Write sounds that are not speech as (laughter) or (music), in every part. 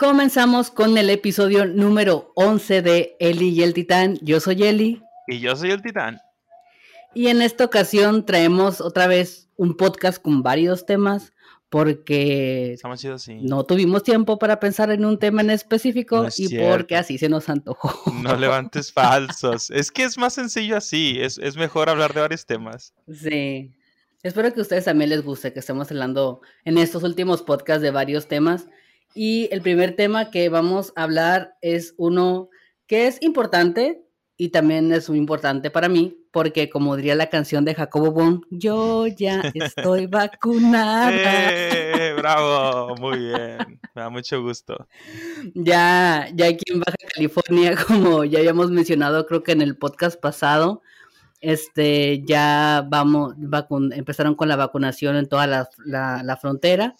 Comenzamos con el episodio número 11 de Eli y el Titán. Yo soy Eli. Y yo soy el Titán. Y en esta ocasión traemos otra vez un podcast con varios temas porque no tuvimos tiempo para pensar en un tema en específico y porque así se nos antojó. (laughs) No levantes falsos. es que es más sencillo así, es, es mejor hablar de varios temas. Sí. Espero que a ustedes también les guste que estemos hablando en estos últimos podcasts de varios temas. Y el primer tema que vamos a hablar es uno que es importante y también es muy importante para mí, porque como diría la canción de Jacobo Bon, yo ya estoy (laughs) vacunada. ¡Eh, bravo, muy bien, me da mucho gusto. Ya, ya aquí en Baja California, (laughs) como ya habíamos mencionado, creo que en el podcast pasado, este, ya vamos, empezaron con la vacunación en toda la, la, frontera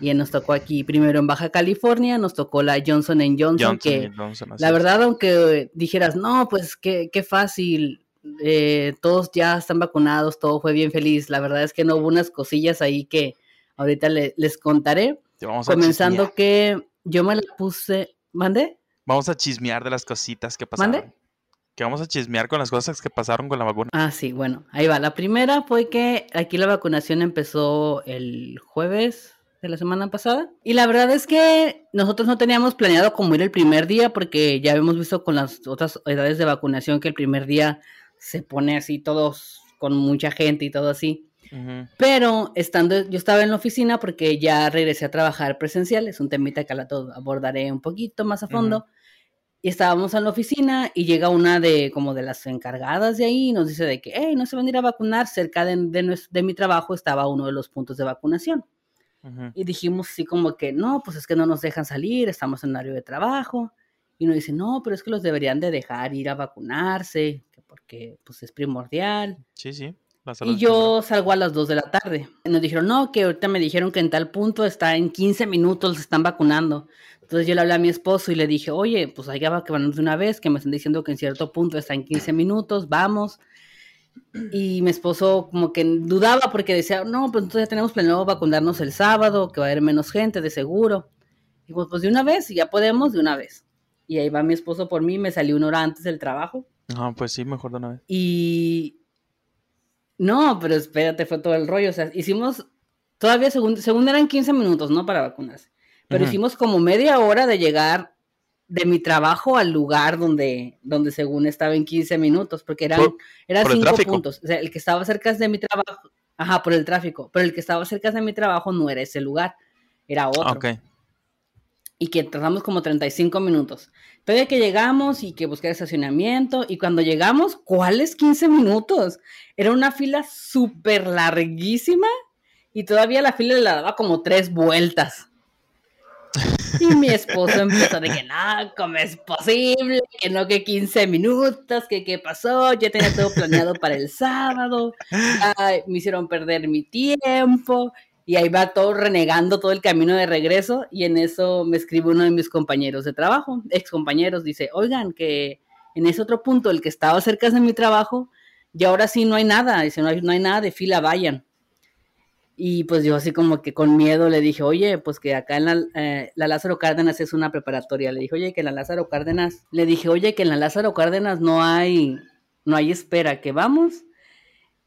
y nos tocó aquí primero en Baja California, nos tocó la Johnson Johnson, que la verdad, aunque dijeras, no, pues qué, qué fácil, eh, todos ya están vacunados, todo fue bien feliz, la verdad es que no hubo unas cosillas ahí que ahorita les contaré, comenzando que yo me la puse, ¿mande? Vamos a chismear de las cositas que pasaron. ¿Mande? Que vamos a chismear con las cosas que pasaron con la vacuna. Ah, sí, bueno, ahí va. La primera fue que aquí la vacunación empezó el jueves de la semana pasada. Y la verdad es que nosotros no teníamos planeado cómo ir el primer día porque ya habíamos visto con las otras edades de vacunación que el primer día se pone así todos con mucha gente y todo así. Pero estando, yo estaba en la oficina porque ya regresé a trabajar presencial, es un temita que la abordaré un poquito más a fondo. Y estábamos en la oficina y llega una de como de las encargadas de ahí y nos dice de que, hey, no se van a ir a vacunar. Cerca de, de, mi trabajo estaba uno de los puntos de vacunación. Y dijimos así como que, no, pues es que no nos dejan salir, estamos en horario de trabajo. Y nos dice, no, pero es que los deberían de dejar ir a vacunarse, porque pues es primordial. Sí, sí. Y yo salgo a las 2 de la tarde. Nos dijeron, no, que ahorita me dijeron que en tal punto está en 15 minutos, se están vacunando. Entonces yo le hablé a mi esposo y le dije, oye, pues allá va que van de una vez, que me están diciendo que en cierto punto está en 15 minutos, vamos. Y mi esposo como que dudaba porque decía, no, pues entonces ya tenemos planeado vacunarnos el sábado, que va a haber menos gente, de seguro. Y pues, pues de una vez, ya podemos, de una vez. Y ahí va mi esposo por mí, me salió una hora antes del trabajo. No, pues sí, mejor de una vez. Y... No, pero espérate, fue todo el rollo. O sea, hicimos, todavía según, según eran 15 minutos, ¿no? Para vacunarse. Pero hicimos como media hora de llegar de mi trabajo al lugar donde, donde según estaba en 15 minutos, porque eran, eran cinco puntos. O sea, el que estaba cerca de mi trabajo, ajá, por el tráfico, pero el que estaba cerca de mi trabajo no era ese lugar, era otro. Ok. Y que tardamos como 35 minutos. Todavía que llegamos y que buscar estacionamiento, y cuando llegamos, ¿cuáles 15 minutos? Era una fila súper larguísima y todavía la fila le daba como tres vueltas. Y mi esposo empezó de que no, ¿cómo es posible? Que no, que 15 minutos, que qué pasó, ya tenía todo planeado para el sábado, me hicieron perder mi tiempo, y ahí va todo renegando todo el camino de regreso, y en eso me escribe uno de mis compañeros de trabajo, ex compañeros, dice, oigan, que en ese otro punto, el que estaba cerca de mi trabajo, y ahora sí no hay nada, dice, no hay, no hay nada de fila, vayan. Y pues yo así como que con miedo le dije, oye, pues que acá en la, eh, Lázaro Cárdenas es una preparatoria. Le dije, oye, que en la Lázaro Cárdenas, le dije, oye, que en la Lázaro Cárdenas no hay, no hay espera, que vamos.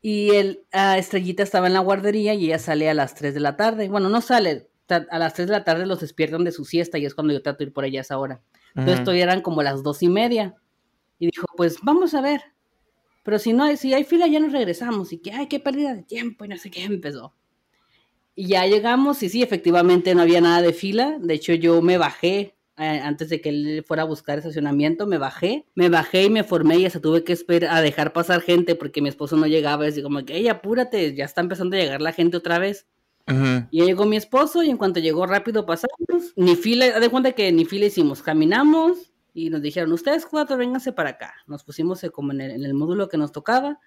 Y el Estrellita estaba en la guardería y ella sale a las 3 de la tarde. Bueno, no sale, a las 3 de la tarde los despiertan de su siesta y es cuando yo trato de ir por ella a esa hora. Entonces todavía eran como las dos y media. Y dijo, pues vamos a ver. Pero si no hay, si hay fila ya nos regresamos. Y que, ay, qué pérdida de tiempo y no sé qué (laughs) empezó. Y ya llegamos y sí, efectivamente no había nada de fila. De hecho, yo me bajé antes de que él fuera a buscar estacionamiento, me bajé, me bajé y me formé y hasta tuve que esperar a dejar pasar gente porque mi esposo no llegaba. Y así como que, ey, apúrate, ya está empezando a llegar la gente otra vez. Y ya llegó mi esposo y en cuanto llegó rápido pasamos. Ni fila, de cuenta que ni fila hicimos, caminamos y nos dijeron, ustedes cuatro, vénganse para acá. Nos pusimos eh, como en el, en el módulo que nos tocaba.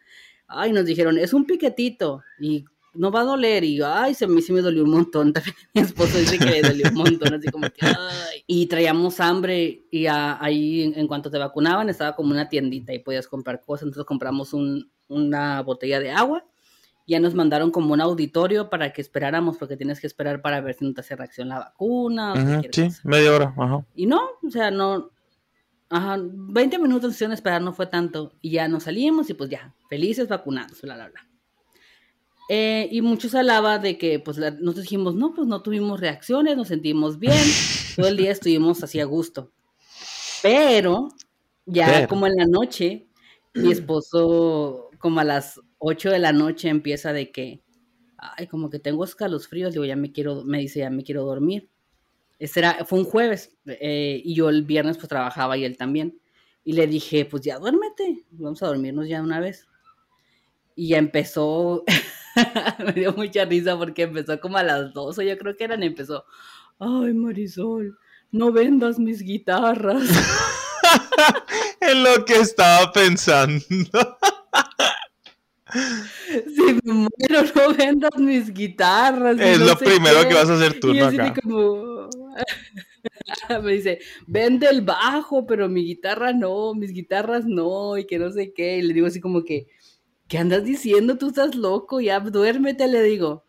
Ay, nos dijeron, es un piquetito. Y no va a doler. Y ay, se me, sí me dolió un montón. (laughs) También mi esposo dice que le dolió un montón, así como que, ay. Y traíamos hambre y ahí en, cuanto te vacunaban estaba como una tiendita y podías comprar cosas. Entonces compramos un, una botella de agua ya nos mandaron como un auditorio para que esperáramos, porque tienes que esperar para ver si no te hace reacción la vacuna. O sí, media hora, ajá. Y no, o sea, no, ajá, 20 minutos de esperar no fue tanto, y ya nos salimos y pues ya, felices vacunados, bla, bla, bla. Eh, y muchos alaba de que, pues, nosotros dijimos, no, pues no tuvimos reacciones, nos sentimos bien, todo el día estuvimos así a gusto. Pero, ya como en la noche, mi esposo, como a las 8 de la noche, empieza de que, ay, como que tengo escalofríos, digo, ya me quiero, me dice, ya me quiero dormir. Este era, fue un jueves, eh, y yo el viernes pues trabajaba y él también. Y le dije, pues ya duérmete, vamos a dormirnos ya una vez. Y ya empezó, (laughs) (laughs) me dio mucha risa porque empezó como a las 12, yo creo que eran, empezó, ay Marisol, no vendas mis guitarras. (laughs) en lo que estaba pensando. (laughs) Si me muero, no vendas mis guitarras. Es lo primero que vas a hacer tú, ¿no? Acá. me dice, vende el bajo, pero mi guitarra no, mis guitarras no, y que no sé qué. Y le digo así como que, ¿qué andas diciendo? Tú estás loco, ya duérmete, le digo.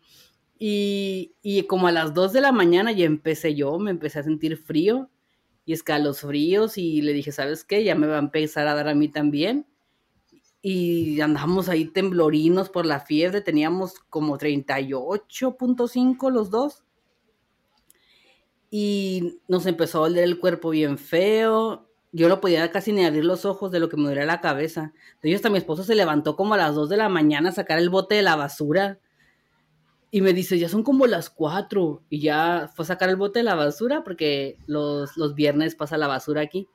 Y, como a las 2 de la mañana ya empecé yo, me empecé a sentir frío y escalofríos y le dije, ¿sabes qué? Ya me va a empezar a dar a mí también. Y andamos ahí temblorinos por la fiebre, teníamos como 38.5 los dos. Y nos empezó a doler el cuerpo bien feo. Yo no podía casi ni abrir los ojos de lo que me dolía la cabeza. De hecho, hasta mi esposo se levantó como a las 2 de la mañana a sacar el bote de la basura y me dice, ya son como las cuatro. Y ya fue a sacar el bote de la basura porque los, los viernes pasa la basura aquí.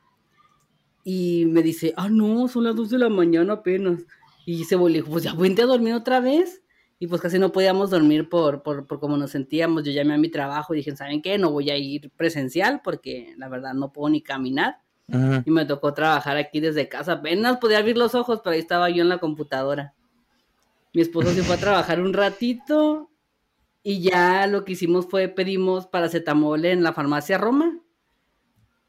Y me dice, ah, no, son las dos de la mañana apenas. Y se volvió, pues ya vente a dormir otra vez. Y pues casi no podíamos dormir por, por, por cómo nos sentíamos. Yo llamé a mi trabajo y dije, ¿saben qué? No voy a ir presencial porque la verdad no puedo ni caminar. Y me tocó trabajar aquí desde casa. Apenas podía abrir los ojos, pero ahí estaba yo en la computadora. Mi esposo se fue a (laughs) trabajar un ratito y ya lo que hicimos fue pedimos paracetamol en la farmacia Roma.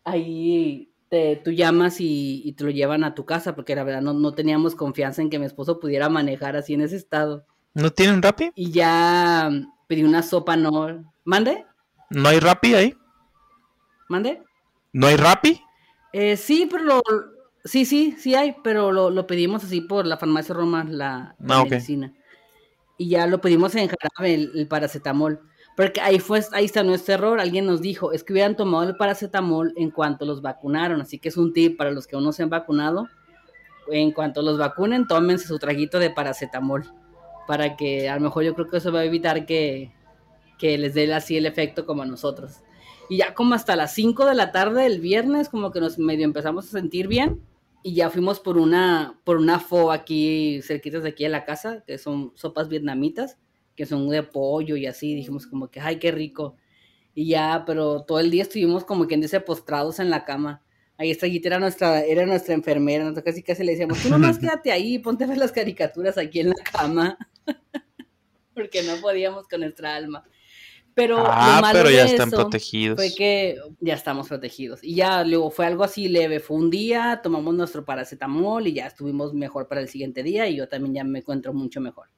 Ahí te, tú llamas y, te lo llevan a tu casa, porque la verdad no, no, teníamos confianza en que mi esposo pudiera manejar así en ese estado. ¿No tienen Rappi? Y ya pedí una sopa, no. ¿Mande? ¿No hay Rappi ahí? ¿Mande? ¿No hay Rappi? Eh, sí, pero lo, sí, sí, sí hay, pero lo, pedimos así por la farmacia Roma, la, ah, medicina y ya lo pedimos en jarabe, el, paracetamol. Porque ahí, fue, ahí está nuestro error. Alguien nos dijo, es que hubieran tomado el paracetamol en cuanto los vacunaron. Así que es un tip para los que aún no se han vacunado. En cuanto los vacunen, tómense su traguito de paracetamol. Para que a lo mejor yo creo que eso va a evitar que, que les dé así el efecto como a nosotros. Y ya como hasta las 5 de la tarde del viernes, como que nos medio empezamos a sentir bien y ya fuimos por una, por una fo aquí, cerquitas de aquí de la casa, que son sopas vietnamitas, que son de pollo y así, dijimos como que, ay, qué rico. Y ya, pero todo el día estuvimos como quien dice postrados en la cama. Ahí Estrellita era nuestra, era nuestra enfermera, nosotros casi casi le decíamos, tú nomás (laughs) quédate ahí, ponte a ver las caricaturas aquí en la cama. (laughs) Porque no podíamos con nuestra alma. Pero, ah, pero ya están protegidos. Fue que ya estamos protegidos. Y ya luego fue algo así leve. Fue un día, tomamos nuestro paracetamol y ya estuvimos mejor para el siguiente día y yo también ya me encuentro mucho mejor.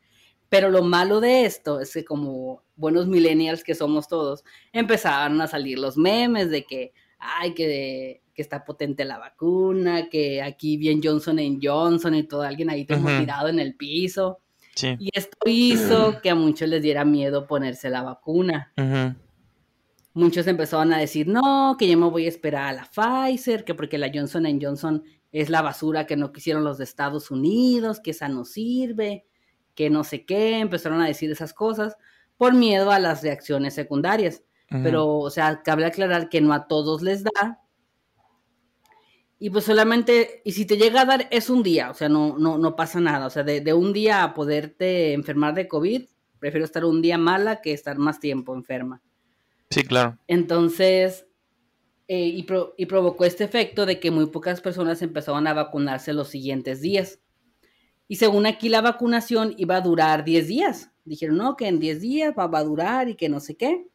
Pero lo malo de esto es que como buenos millennials que somos todos, empezaron a salir los memes de que, ay, que, que está potente la vacuna, que aquí bien Johnson en Johnson y todo, alguien ahí tengo tirado en el piso. Y esto hizo que a muchos les diera miedo ponerse la vacuna. Muchos empezaron a decir, no, que yo me voy a esperar a la Pfizer, que porque la Johnson Johnson es la basura que no quisieron los de Estados Unidos, que esa no sirve, que no sé qué. Empezaron a decir esas cosas por miedo a las reacciones secundarias. Pero, o sea, cabe aclarar que no a todos les da y pues solamente, y si te llega a dar, es un día, o sea, no, no, no pasa nada. O sea, de, un día a poderte enfermar de COVID, prefiero estar un día mala que estar más tiempo enferma. Sí, claro. Entonces, eh, y, y, provocó este efecto de que muy pocas personas empezaban a vacunarse los siguientes días. Y según aquí la vacunación iba a durar 10 días. Dijeron, no, que en 10 días va, va a durar y que no sé qué.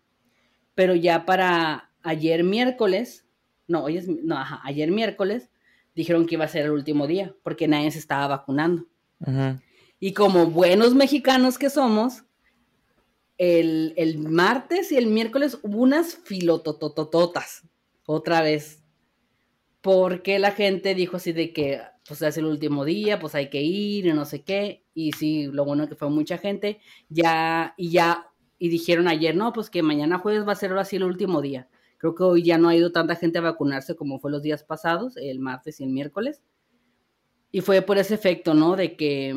Pero ya para ayer miércoles no, hoy es, no, ayer miércoles dijeron que iba a ser el último día porque nadie se estaba vacunando. Y como buenos mexicanos que somos, el, el martes y el miércoles hubo unas filototototas, otra vez. Porque la gente dijo así de que, pues es el último día, pues hay que ir y no sé qué. Y sí, lo bueno que fue mucha gente. Ya, y ya, y dijeron ayer, no, pues que mañana jueves va a ser ahora sí el último día. Creo que hoy ya no ha ido tanta gente a vacunarse como fue los días pasados, el martes y el miércoles. Y fue por ese efecto, ¿no? De que...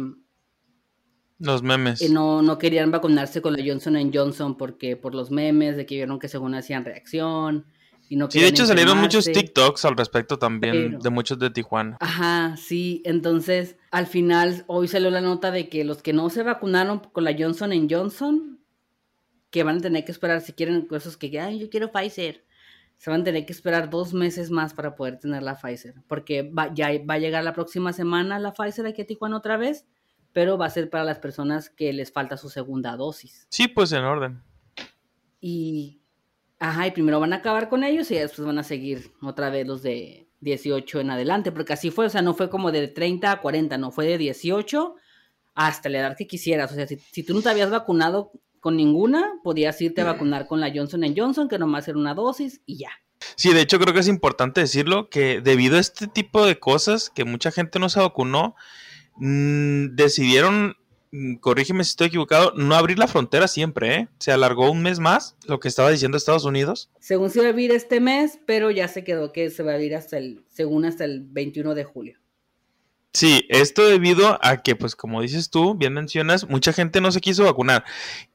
Los memes. no, no querían vacunarse con la Johnson Johnson porque por los memes, de que vieron que según hacían reacción. Y no sí, de hecho salieron muchos TikToks al respecto también de muchos de Tijuana. Ajá, sí. Entonces, al final, hoy salió la nota de que los que no se vacunaron con la Johnson Johnson, que van a tener que esperar si quieren cosas que, ay, yo quiero Pfizer se van a tener que esperar dos meses más para poder tener la Pfizer, porque va, ya va a llegar la próxima semana la Pfizer aquí a Tijuana otra vez, pero va a ser para las personas que les falta su segunda dosis. Sí, pues en orden. Y, ajá, y primero van a acabar con ellos y después van a seguir otra vez los de 18 en adelante, porque así fue, o sea, no fue como de 30 a 40, no, fue de 18 hasta la edad que quisieras, o sea, si, si tú no te habías vacunado con ninguna, podías irte a vacunar con la Johnson Johnson, que nomás era una dosis y ya. Sí, de hecho creo que es importante decirlo, que debido a este tipo de cosas, que mucha gente no se vacunó, mm, decidieron, mm, corrígeme si estoy equivocado, no abrir la frontera siempre, ¿eh? Se alargó un mes más, lo que estaba diciendo Estados Unidos. Según se va a abrir este mes, pero ya se quedó que se va a abrir hasta el, según hasta el 21 de julio. Sí, esto debido a que, pues como dices tú, bien mencionas, mucha gente no se quiso vacunar.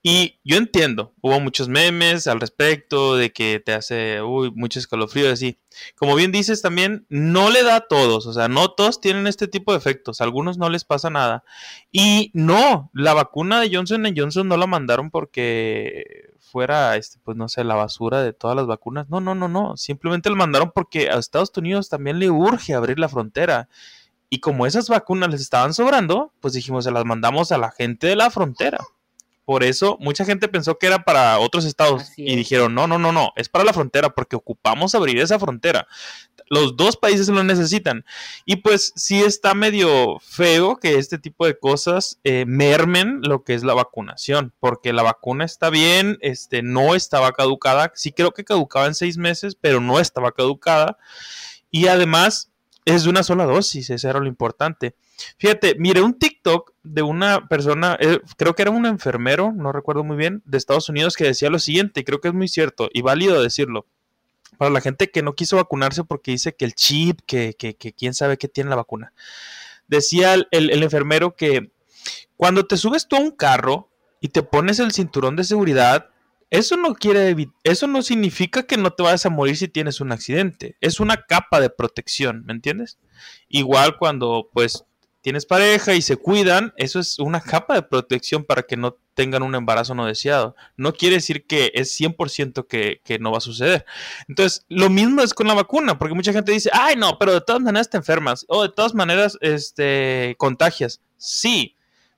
Y yo entiendo, hubo muchos memes al respecto de que te hace, uy, mucho escalofrío, así. Como bien dices también, no le da a todos, o sea, no todos tienen este tipo de efectos, a algunos no les pasa nada. Y no, la vacuna de Johnson Johnson no la mandaron porque fuera, este, pues no sé, la basura de todas las vacunas. No, no, no, no, simplemente la mandaron porque a Estados Unidos también le urge abrir la frontera. Y como esas vacunas les estaban sobrando, pues dijimos, se las mandamos a la gente de la frontera. Por eso mucha gente pensó que era para otros estados y dijeron, no, no, no, no, es para la frontera porque ocupamos abrir esa frontera. Los dos países lo necesitan. Y pues sí está medio feo que este tipo de cosas eh, mermen lo que es la vacunación, porque la vacuna está bien, este, no estaba caducada, sí creo que caducaba en seis meses, pero no estaba caducada. Y además es de una sola dosis, eso era lo importante. Fíjate, mire un TikTok de una persona, eh, creo que era un enfermero, no recuerdo muy bien, de Estados Unidos que decía lo siguiente, y creo que es muy cierto y válido decirlo. Para la gente que no quiso vacunarse porque dice que el chip, que, que, que quién sabe qué tiene la vacuna. Decía el, el enfermero que cuando te subes tú a un carro y te pones el cinturón de seguridad, eso no quiere eso no significa que no te vayas a morir si tienes un accidente. Es una capa de protección, ¿me entiendes? Igual cuando pues tienes pareja y se cuidan, eso es una capa de protección para que no tengan un embarazo no deseado. No quiere decir que es 100% que, que no va a suceder. Entonces, lo mismo es con la vacuna, porque mucha gente dice, ay no, pero de todas maneras te enfermas, o de todas maneras este, contagias. Sí,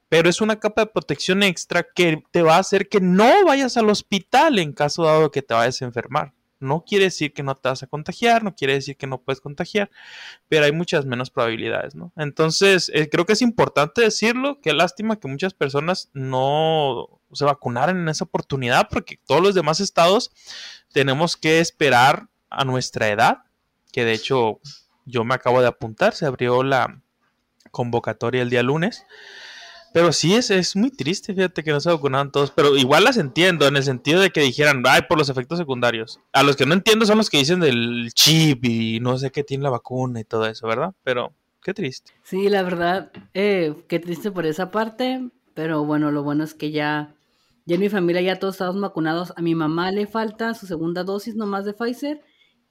pero es una capa de protección extra que te va a hacer que no vayas al hospital en caso dado que te vayas a enfermar. No quiere decir que no te vas a contagiar, no quiere decir que no puedes contagiar, pero hay muchas menos probabilidades, ¿no? Entonces, eh, creo que es importante decirlo, qué lástima que muchas personas no se vacunaran en esa oportunidad, porque todos los demás estados tenemos que esperar a nuestra edad, que de hecho yo me acabo de apuntar, se abrió la convocatoria el día lunes. Pero sí, es, es muy triste, fíjate que no se vacunaban todos. Pero igual las entiendo, en el sentido de que dijeran, ay, por los efectos secundarios. A los que no entiendo son los que dicen del chip y no sé qué tiene la vacuna y todo eso, ¿verdad? Pero qué triste. Sí, la verdad, eh, qué triste por esa parte. Pero bueno, lo bueno es que ya, ya en mi familia ya todos estamos vacunados. A mi mamá le falta su segunda dosis nomás de Pfizer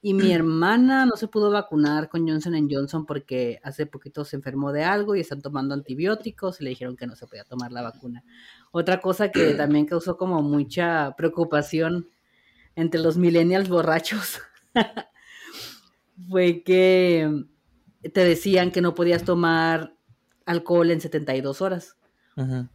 y mi (clears throat) hermana no se pudo vacunar con Johnson Johnson porque hace poquito se enfermó de algo y están tomando antibióticos y le dijeron que no se podía tomar la vacuna. Otra cosa que (clears throat) también causó como mucha preocupación entre los millennials borrachos (laughs) fue que te decían que no podías tomar alcohol en 72 horas.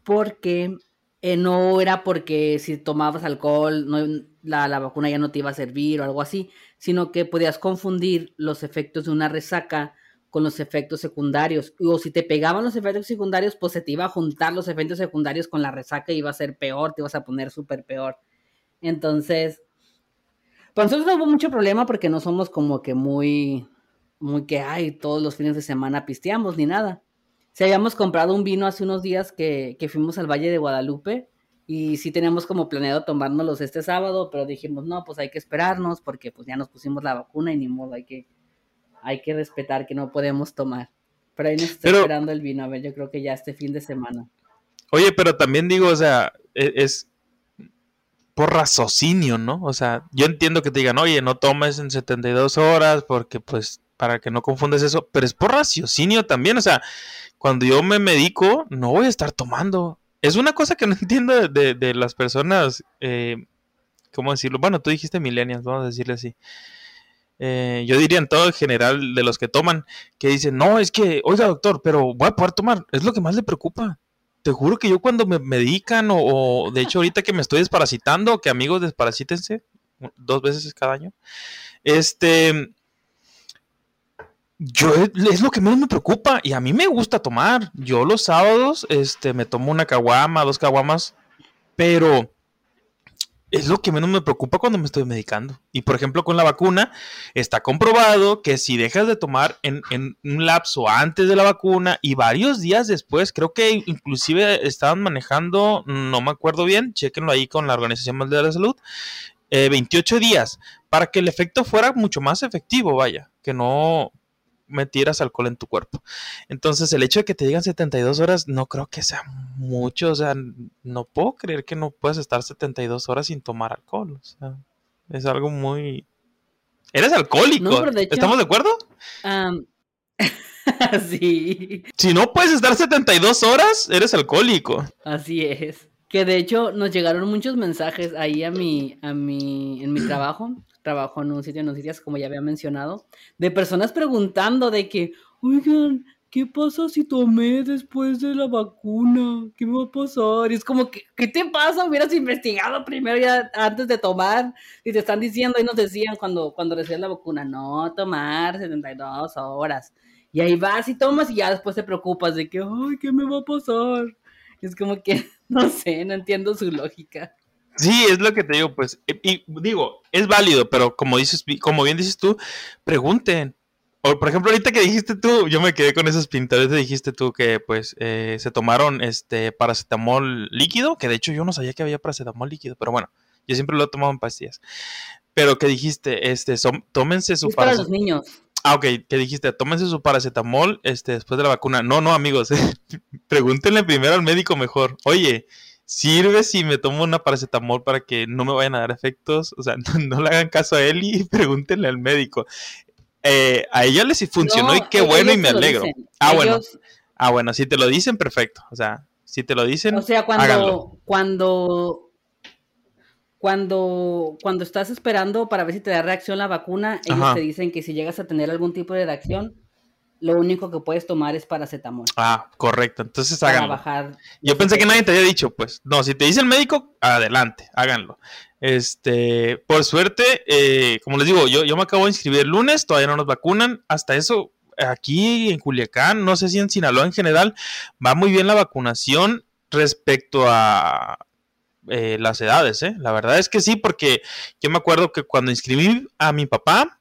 Porque eh, no era porque si tomabas alcohol la, la, vacuna ya no te iba a servir o algo así, sino que podías confundir los efectos de una resaca con los efectos secundarios. O si te pegaban los efectos secundarios, pues se te iba a juntar los efectos secundarios con la resaca y iba a ser peor, te ibas a poner súper peor. Entonces, para nosotros no hubo mucho problema porque no somos como que muy, muy que, ay, todos los fines de semana pisteamos ni nada. Si habíamos comprado un vino hace unos días que, que fuimos al Valle de Guadalupe y sí teníamos como planeado tomárnoslos este sábado, pero dijimos, no, pues hay que esperarnos porque pues ya nos pusimos la vacuna y ni modo, hay que, hay que respetar que no podemos tomar. Pero ahí nos está esperando el vino, a ver, yo creo que ya este fin de semana. Oye, pero también digo, o sea, e, es, por raciocinio, ¿no? O sea, yo entiendo que te digan, oye, no tomes en 72 horas porque pues para que no confundes eso, pero es por raciocinio también, o sea, cuando yo me medico, no voy a estar tomando. Es una cosa que no (laughs) entiendo de, las personas, eh, ¿cómo decirlo? Bueno, tú dijiste millennials, vamos a decirle así. Eh, yo diría en todo el general de los que toman, que dicen, no, es que, oiga doctor, pero voy a poder tomar, es lo que más le preocupa. Te juro que yo cuando me medican, o, de hecho ahorita que me estoy desparasitando, que amigos desparasítense dos veces cada año, este, yo es lo que menos me preocupa y a mí me gusta tomar. Yo los sábados, este, me tomo una caguama, dos caguamas, pero es lo que menos me preocupa cuando me estoy medicando. Y por ejemplo, con la vacuna, está comprobado que si dejas de tomar en, un lapso antes de la vacuna y varios días después, creo que inclusive estaban manejando, no me acuerdo bien, chequenlo ahí con la Organización Mundial de la Salud, 28 eh, días, para que el efecto fuera mucho más efectivo, vaya, que no, metieras alcohol en tu cuerpo. Entonces, el hecho de que te digan 72 horas, no creo que sea mucho. O sea, no puedo creer que no puedas estar 72 horas sin tomar alcohol. O sea, es algo muy. Eres alcohólico. ¿Estamos de acuerdo? (laughs) sí. Si no puedes estar 72 horas, eres alcohólico. Así es. Que de hecho nos llegaron muchos mensajes ahí a mi, a mi, en mi trabajo trabajo en un sitio de noticias, como ya había mencionado, de personas preguntando de que, oigan, ¿qué pasa si tomé después de la vacuna? ¿Qué me va a pasar? Y es como, ¿qué, ¿qué te pasa? Hubieras investigado primero ya antes de tomar. Y te están diciendo, y nos decían cuando, cuando recibías la vacuna, no tomar 72 horas. Y ahí vas y tomas y ya después te preocupas de que, ay, ¿qué me va a pasar? Es como que, (laughs) no sé, no entiendo su lógica. Sí, es lo que te digo, pues, y, digo, es válido, pero como dices, como bien dices tú, pregunten. O, por ejemplo, ahorita que dijiste tú, yo me quedé con esos pintores, dijiste tú que, pues, eh, se tomaron este paracetamol líquido, que de hecho yo no sabía que había paracetamol líquido, pero bueno, yo siempre lo he tomado en pastillas. Pero que dijiste, este, tómense su paracetamol. para los niños. Ah, ok, que dijiste, tómense su paracetamol este, después de la vacuna. No, no, amigos, (laughs) pregúntenle primero al médico mejor. Oye, sirve si me tomo una paracetamol para que no me vayan a dar efectos. O sea, (laughs) no, le hagan caso a él y pregúntenle al médico. Eh, a ella les funcionó y qué bueno y me alegro. Ah, bueno. Ah, bueno, si te lo dicen, perfecto. O sea, si te lo dicen. O sea, cuando, cuando, cuando, cuando estás esperando para ver si te da reacción la vacuna, ellos te dicen que si llegas a tener algún tipo de reacción, lo único que puedes tomar es paracetamol. Ah, correcto. Entonces háganlo. Yo pensé que nadie te había dicho, pues, no, si te dice el médico, adelante, háganlo. Este, por suerte, eh, como les digo, yo, yo me acabo de inscribir el lunes, todavía no nos vacunan. Hasta eso, aquí en Culiacán, no sé si en Sinaloa en general, va muy bien la vacunación respecto a eh, las edades, ¿eh? La verdad es que sí, porque yo me acuerdo que cuando inscribí a mi papá,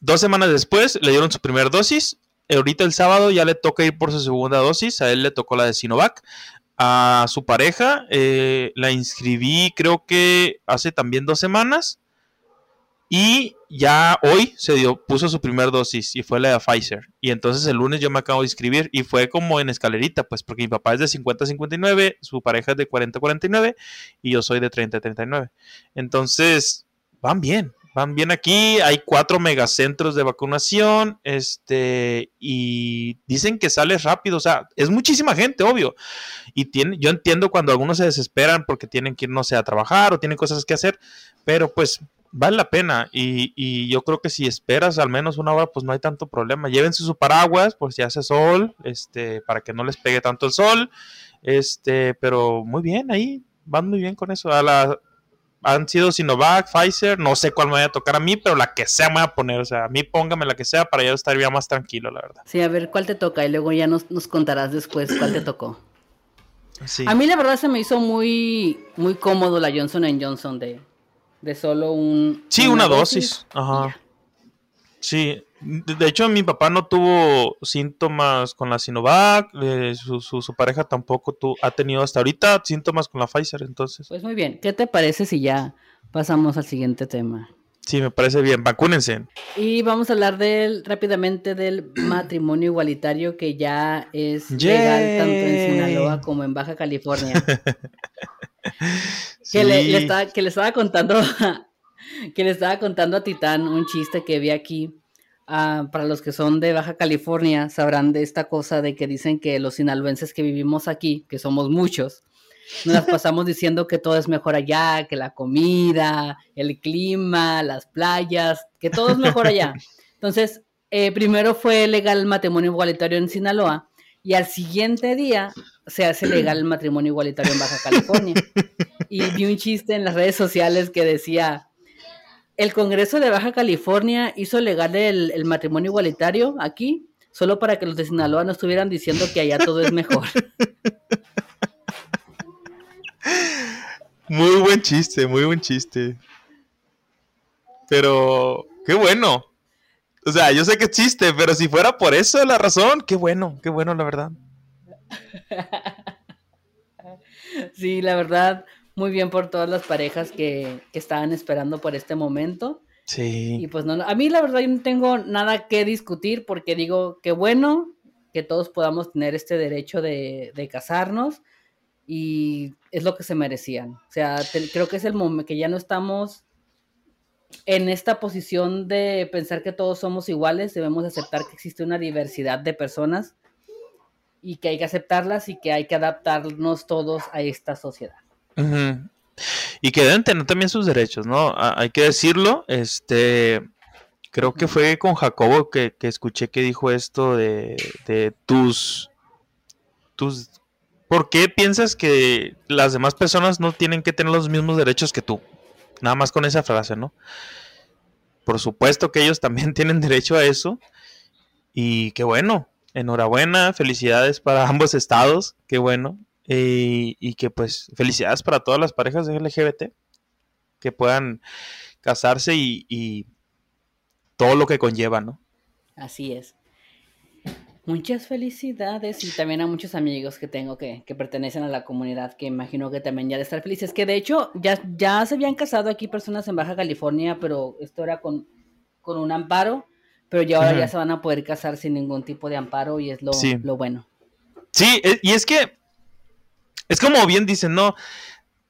dos semanas después le dieron su primera dosis, ahorita el sábado ya le toca ir por su segunda dosis, a él le tocó la de Sinovac. A su pareja eh, la inscribí creo que hace también dos semanas y ya hoy se dio, puso su primer dosis y fue la de Pfizer. Y entonces el lunes yo me acabo de inscribir y fue como en escalerita, pues porque mi papá es de 50 a 59, su pareja es de 40 a 49 y yo soy de 30 a 39. Entonces, van bien, van bien aquí, hay cuatro megacentros de vacunación, este, y dicen que sale rápido, o sea, es muchísima gente, obvio. Y tiene, yo entiendo cuando algunos se desesperan porque tienen que ir, no sé, a trabajar o tienen cosas que hacer, pero pues vale la pena. Y, y yo creo que si esperas al menos una hora, pues no hay tanto problema. Llévense su paraguas por si hace sol, este, para que no les pegue tanto el sol. Este, pero muy bien, ahí van muy bien con eso. A la han sido Sinovac, Pfizer, no sé cuál me vaya a tocar a mí, pero la que sea me voy a poner, o sea, a mí póngame la que sea para yo estar ya más tranquilo, la verdad. Sí, a ver cuál te toca y luego ya nos, nos contarás después cuál te tocó. Sí. A mí la verdad se me hizo muy, muy cómodo la Johnson Johnson de, de solo un... Sí, una, dosis. Ajá. Sí, de hecho, mi papá no tuvo síntomas con la Sinovac, eh, su, su, pareja tampoco tu, ha tenido hasta ahorita síntomas con la Pfizer, entonces. Pues muy bien, ¿qué te parece si ya pasamos al siguiente tema? Sí, me parece bien, vacúnense. Y vamos a hablar del, rápidamente del matrimonio igualitario que ya es legal tanto en Sinaloa como en Baja California. (laughs) que, le, estaba, que le estaba contando, (laughs) que le estaba contando a Titán un chiste que vi aquí Ah, para los que son de Baja California, sabrán de esta cosa de que dicen que los sinaloenses que vivimos aquí, que somos muchos, nos las (laughs) pasamos diciendo que todo es mejor allá, que la comida, el clima, las playas, que todo es mejor allá. (laughs) Entonces, eh, primero fue legal el matrimonio igualitario en Sinaloa y al siguiente día se hace legal el matrimonio igualitario en Baja California. (laughs) Y vi un chiste en las redes sociales que decía, el Congreso de Baja California hizo legal el, matrimonio igualitario aquí, solo para que los de Sinaloa no estuvieran diciendo que allá todo es mejor. (laughs) Muy buen chiste, muy buen chiste. Pero, qué bueno. O sea, yo sé que es chiste, pero si fuera por eso la razón, qué bueno, qué bueno, la verdad. (laughs) Sí, la verdad, muy bien por todas las parejas que, estaban esperando por este momento. Sí. Y pues no, a mí la verdad yo no tengo nada que discutir porque digo que bueno que todos podamos tener este derecho de, casarnos y es lo que se merecían. O sea, creo que es el momento que ya no estamos en esta posición de pensar que todos somos iguales, debemos aceptar que existe una diversidad de personas y que hay que aceptarlas y que hay que adaptarnos todos a esta sociedad. Y que deben tener también sus derechos, ¿no? hay que decirlo, este, creo que fue con Jacobo que, escuché que dijo esto de, de, tus, tus, ¿por qué piensas que las demás personas no tienen que tener los mismos derechos que tú? Nada más con esa frase, ¿no? Por supuesto que ellos también (laughs) tienen derecho a eso y qué bueno, enhorabuena, felicidades para ambos estados, qué bueno. Eh, y que pues felicidades para todas las parejas de LGBT que puedan casarse y, todo lo que conlleva, ¿no? Así es. Muchas felicidades y también a muchos amigos que tengo que, pertenecen a la comunidad que imagino que también ya de estar felices. Que de hecho ya, ya se habían casado aquí personas en Baja California, pero esto era con, con un amparo, pero ya ahora ya se van a poder casar sin ningún tipo de amparo y es lo, lo bueno. Sí, e, y es que es como bien dicen, no,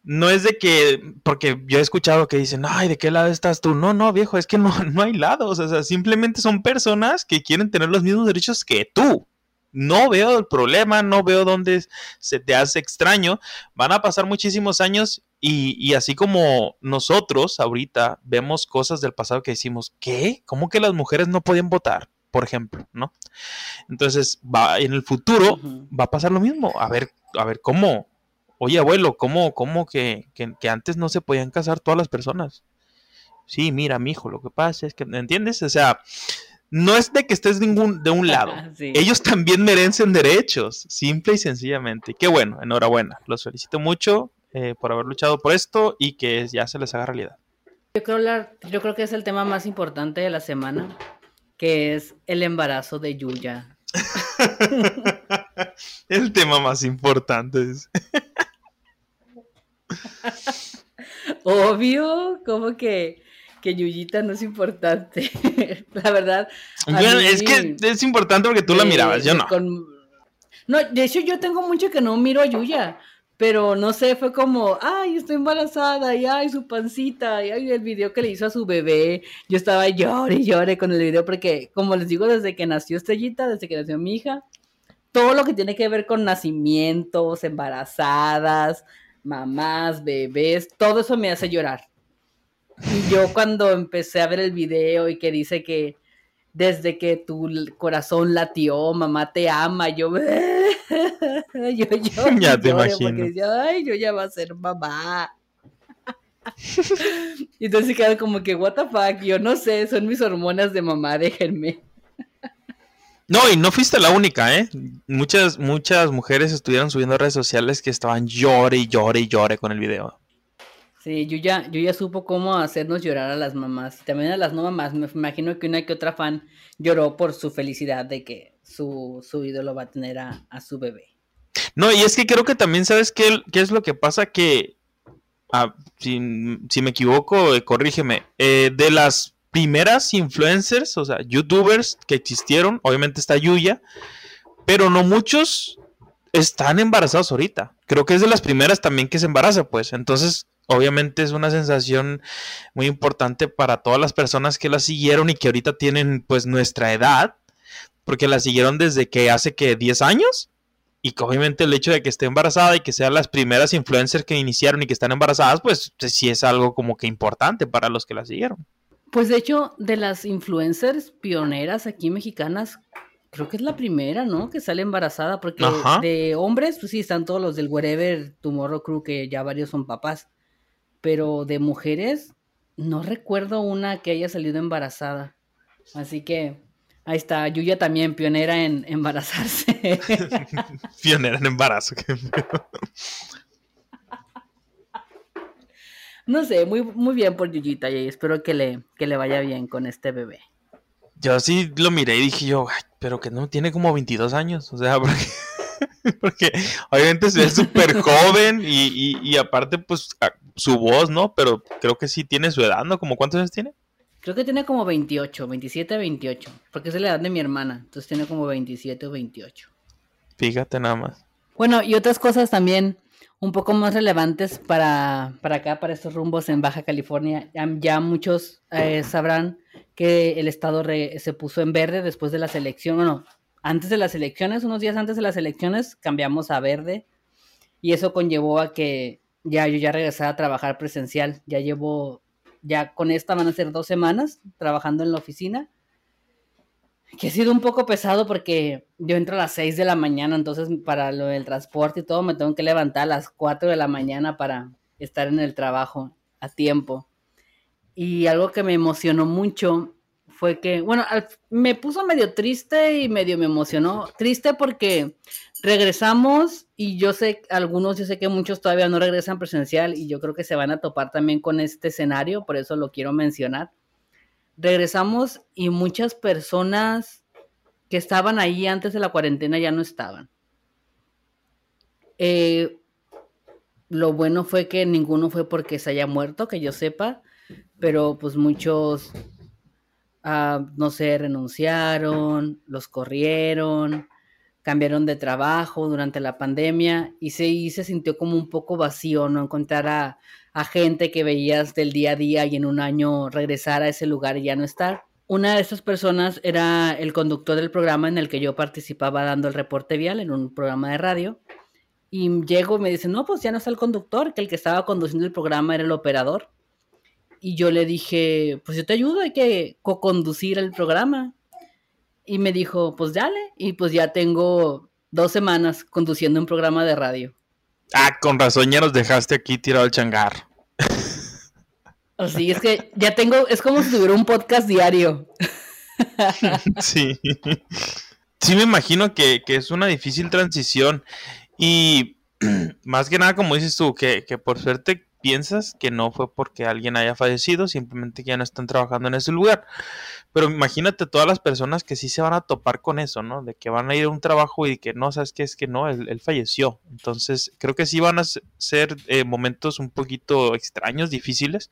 no es de que, porque yo he escuchado que dicen, ay, ¿de qué lado estás tú? No, no, viejo, es que no, (laughs) no hay lados, o sea, simplemente son personas que quieren tener los mismos derechos que tú. No veo el problema, no veo dónde se te hace extraño. Van a pasar muchísimos años y, y, así como nosotros ahorita vemos cosas del pasado que decimos, ¿qué? ¿Cómo que las mujeres no podían votar? Por ejemplo, ¿no? Entonces, va, en el futuro va a pasar lo mismo. A ver, a ver, ¿cómo? oye abuelo, ¿cómo, cómo que, antes no se podían casar todas las personas? Sí, mira, mi hijo, lo que pasa es que, ¿entiendes? O sea, no es de que estés ningún, de un (laughs) lado. Ellos también merecen derechos, simple y sencillamente. Qué bueno, enhorabuena. Los felicito mucho eh, por haber luchado por esto y que ya se les haga realidad. Yo creo, yo creo que es el tema más importante de la semana, que es el embarazo de Yuya. (laughs) (laughs) el tema más importante es... Obvio, como que, que Yuyita no es importante. (laughs) la verdad. es que es importante porque tú la mirabas, yo no. No, de hecho yo tengo mucho que no miro a Yuya. Pero no sé, fue como, ay, estoy embarazada, y ay, su pancita, y ay, el video que le hizo a su bebé. Yo estaba llore y llore con el video, porque, como les digo, desde que nació Estrellita, desde que nació mi hija, todo lo que tiene que ver con nacimientos, embarazadas, mamás, bebés, todo eso me hace llorar. Y yo cuando empecé a ver el video y que dice que desde que tu corazón latió, mamá te ama, yo, (laughs) yo, yo ya te imagino. ay, yo ya va a ser mamá. (laughs) y entonces queda como que, what the fuck, yo no sé, son mis hormonas de mamá, déjenme. No, y no fuiste la única, ¿eh? Muchas, muchas mujeres estuvieron subiendo a redes sociales que estaban llore y llore y llore con el video. Sí, yo ya, yo ya supo cómo hacernos llorar a las mamás. Y también a las no mamás. Me imagino que una que otra fan lloró por su felicidad de que su, su ídolo va a tener a, su bebé. No, y es que creo que también sabes qué, qué es lo que pasa que, ah, si, me equivoco, eh, corrígeme, eh, de las primeras influencers, o sea, youtubers que existieron, obviamente está Yuya, pero no muchos están embarazados ahorita. Creo que es de las primeras también que se embaraza, pues. Entonces, obviamente es una sensación muy importante para todas las personas que la siguieron y que ahorita tienen pues nuestra edad, porque la siguieron desde que hace que 10 años. Y que obviamente el hecho de que esté embarazada y que sean las primeras influencers que iniciaron y que están embarazadas, pues sí es algo como que importante para los que la siguieron. Pues de hecho, de las influencers pioneras aquí mexicanas, creo que es la primera, ¿no? Que sale embarazada, porque de hombres, pues sí, están todos los del Wherever Tomorrow Crew, que ya varios son papás pero de mujeres no recuerdo una que haya salido embarazada. Así que ahí está, Yuya también, pionera en embarazarse. (laughs) pionera en embarazo. No sé, muy, muy bien por Yuyita y espero que le, que le vaya bien con este bebé. Yo sí lo miré y dije yo, pero que no tiene como 22 años, o sea, (laughs) porque... Porque obviamente se ve súper joven y, aparte, pues, su voz, ¿no? Pero creo que sí tiene su edad, ¿no? ¿Como cuántos años tiene? Creo que tiene como 28, 27, 28. Porque es la edad de mi hermana. Entonces tiene como 27 o 28. Fíjate nada más. Bueno, y otras cosas también un poco más relevantes para, para acá, para estos rumbos en Baja California. Ya, muchos eh, sabrán que el estado se puso en verde después de la elecciones. Bueno, antes de las elecciones, unos días antes de las elecciones, cambiamos a verde y eso conllevó a que ya yo ya regresara a trabajar presencial. Ya llevo, ya con esta van a ser dos semanas trabajando en la oficina, que ha sido un poco pesado porque yo entro a las seis de la mañana, entonces para lo del transporte y todo me tengo que levantar a las cuatro de la mañana para estar en el trabajo a tiempo. Y algo que me emocionó mucho fue que, bueno, me puso medio triste y medio me emocionó. Triste porque regresamos y yo sé, algunos, yo sé que muchos todavía no regresan presencial y yo creo que se van a topar también con este escenario, por eso lo quiero mencionar. Regresamos y muchas personas que estaban ahí antes de la cuarentena ya no estaban. Eh, lo bueno fue que ninguno fue porque se haya muerto, que yo sepa, pero pues muchos no sé, renunciaron, los corrieron, cambiaron de trabajo durante la pandemia y se, se sintió como un poco vacío, ¿no? Encontrar a, gente que veías del día a día y en un año regresar a ese lugar y ya no estar. Una de esas personas era el conductor del programa en el que yo participaba dando el reporte vial en un programa de radio. Y llego y me dicen, no, pues ya no está el conductor, que el que estaba conduciendo el programa era el operador. Y yo le dije, pues yo te ayudo, hay que co-conducir el programa. Y me dijo, pues dale. Y pues ya tengo dos semanas conduciendo un programa de radio. Ah, con razón ya nos dejaste aquí tirado el changar. Así es que ya tengo, es como si tuviera un podcast diario. (laughs) Sí. Sí me imagino que, que es una difícil transición. Y (clears throat) más que nada, como dices tú, que, que por suerte piensas que no fue porque alguien haya fallecido, simplemente que ya no están trabajando en ese lugar. Pero imagínate todas las personas que sí se van a topar con eso, ¿no? De que van a ir a un trabajo y que no, sabes que es que no, él, falleció. Entonces, creo que sí van a ser eh, momentos un poquito extraños, difíciles,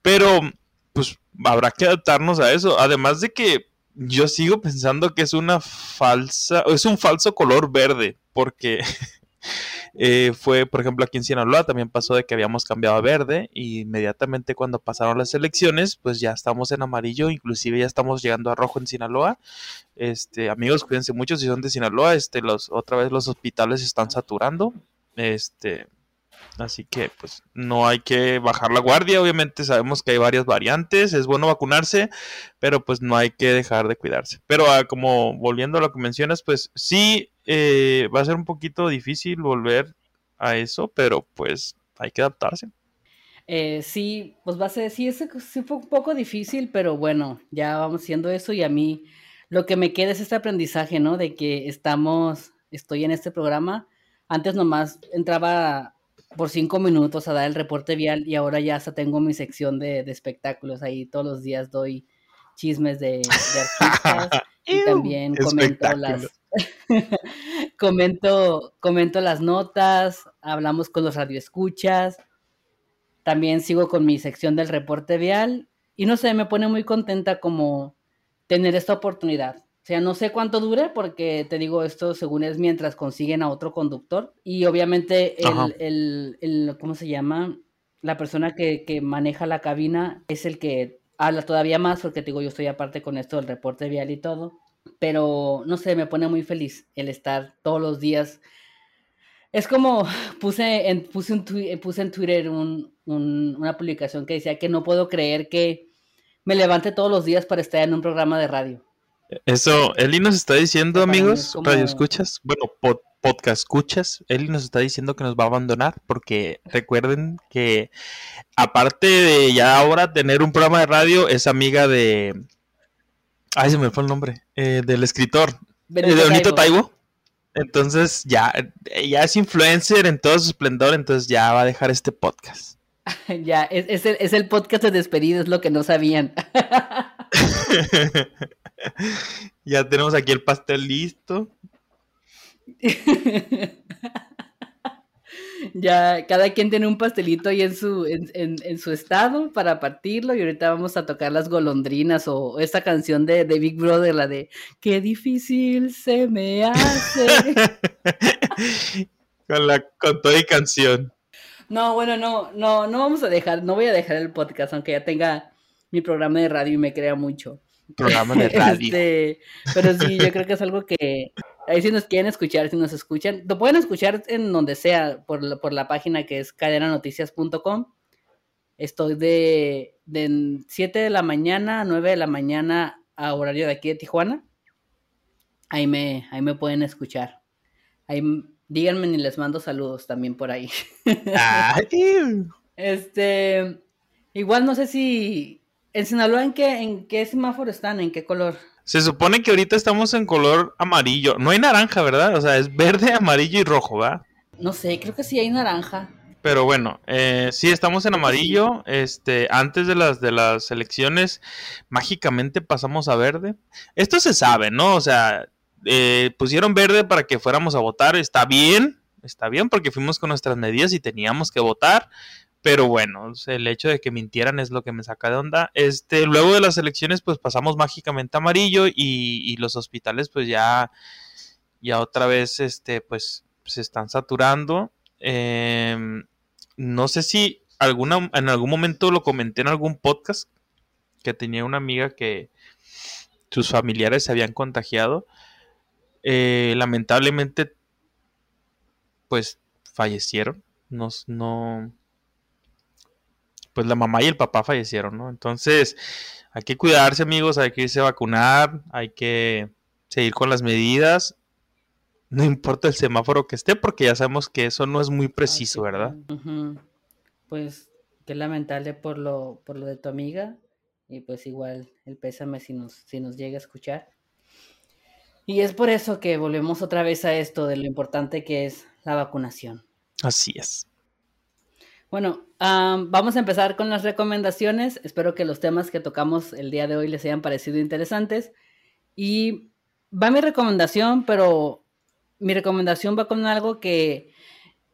pero pues habrá que adaptarnos a eso. Además de que yo sigo pensando que es una falsa, es un falso color verde, porque (laughs) Eh, fue, por ejemplo, aquí en Sinaloa también pasó de que habíamos cambiado a verde y inmediatamente cuando pasaron las elecciones, pues ya estamos en amarillo, inclusive ya estamos llegando a rojo en Sinaloa. Este, amigos, cuídense mucho si son de Sinaloa, este, los, otra vez los hospitales están saturando. Este, Así que pues no hay que bajar la guardia, obviamente sabemos que hay varias variantes, es bueno vacunarse, pero pues no hay que dejar de cuidarse. Pero ah, como volviendo a lo que mencionas, pues sí eh, va a ser un poquito difícil volver a eso, pero pues hay que adaptarse. Eh, sí, pues va a ser, sí, sí fue un poco difícil, pero bueno, ya vamos haciendo eso y a mí lo que me queda es este aprendizaje, ¿no? De que estamos, estoy en este programa. Antes nomás entraba por cinco minutos a dar el reporte vial y ahora ya hasta tengo mi sección de, espectáculos. Ahí todos los días doy chismes de, artistas (laughs) y también comento las, (laughs) comento, comento las notas, hablamos con los radioescuchas también sigo con mi sección del reporte vial y no sé, me pone muy contenta como tener esta oportunidad. O sea, no sé cuánto dure porque te digo esto según es mientras consiguen a otro conductor y obviamente el, el, ¿cómo se llama? La persona que, que, maneja la cabina es el que habla todavía más porque te digo, yo estoy aparte con esto del reporte vial y todo. Pero no sé, me pone muy feliz el estar todos los días es como (laughs) puse en, puse un puse en Twitter una publicación que decía que no puedo creer que me levante todos los días para estar en un programa de radio. Eso, Eli nos está diciendo, amigos, radio escuchas, bueno, podcast escuchas, Eli nos está diciendo que nos va a abandonar porque recuerden que aparte de ya ahora tener un programa de radio, es amiga de... Ay, se me fue el nombre, eh, del escritor, eh, de Benito Taibo. Entonces ya, ya es influencer en todo su esplendor, entonces ya va a dejar este podcast. (laughs) ya, es, el, es el podcast de despedida, es lo que no sabían. (laughs) (laughs) (laughs) ya tenemos aquí el pastel listo. (laughs) ya cada quien tiene un pastelito ahí en su, en, su estado para partirlo y ahorita vamos a tocar las golondrinas o esta canción de, de Big Brother, la de Qué difícil se me hace. (laughs) con la con toda y canción. No, bueno, no, no, no vamos a dejar, no voy a dejar el podcast, aunque ya tenga mi programa de radio y me crea mucho. Programa (laughs) de radio. Este, pero sí, yo creo que es algo que Ahí si nos quieren escuchar, si nos escuchan, lo pueden escuchar en donde sea, por la, por la página que es cadenanoticias.com. Estoy de, de 7 de la mañana a 9 de la mañana a horario de aquí de Tijuana. Ahí me, ahí me pueden escuchar. Ahí díganme y les mando saludos también por ahí. (laughs) este, igual no sé si en Sinaloa en qué, en qué semáforo están, en qué color. Se supone que ahorita estamos en color amarillo. No hay naranja, ¿verdad? O sea, es verde, amarillo y rojo, ¿va? No sé, creo que sí hay naranja. Pero bueno, eh, sí estamos en amarillo. Este, antes de las de las elecciones, mágicamente pasamos a verde. Esto se sabe, ¿no? O sea, eh, pusieron verde para que fuéramos a votar. Está bien, está bien, porque fuimos con nuestras medidas y teníamos que votar. Pero bueno, el hecho de que mintieran es lo que me saca de onda. Este, luego de las elecciones, pues pasamos mágicamente a amarillo y, los hospitales, pues ya, ya otra vez, este, pues se están saturando. Em, no sé si alguna, en algún momento lo comenté en algún podcast que tenía una amiga que sus familiares se habían contagiado. Eh, lamentablemente, pues fallecieron. no, pues la mamá y el papá fallecieron, ¿no? Entonces, hay que cuidarse, amigos, hay que irse a vacunar, hay que seguir con las medidas. No importa el semáforo que esté, porque ya sabemos que eso no es muy preciso, ¿verdad? Pues qué lamentable por lo, por lo de tu amiga. Y pues igual el pésame si nos, si nos llega a escuchar. Y es por eso que volvemos otra vez a esto de lo importante que es la vacunación. Así es. Bueno, vamos a empezar con las recomendaciones. Espero que los temas que tocamos el día de hoy les hayan parecido interesantes. Y va mi recomendación, pero mi recomendación va con algo que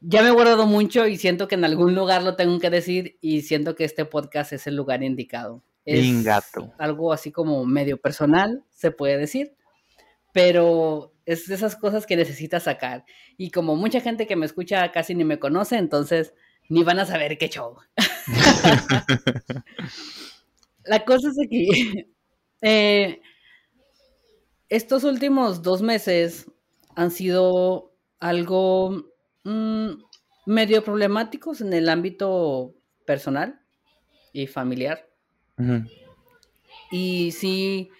ya me he guardado mucho y siento que en algún lugar lo tengo que decir y siento que este podcast es el lugar indicado. Es algo así como medio personal, se puede decir, pero es de esas cosas que necesitas sacar. Y como mucha gente que me escucha casi ni me conoce, entonces ni van a saber qué show. (laughs) La cosa es que eh, estos últimos dos meses han sido algo mm, medio problemáticos en el ámbito personal y familiar. Y sí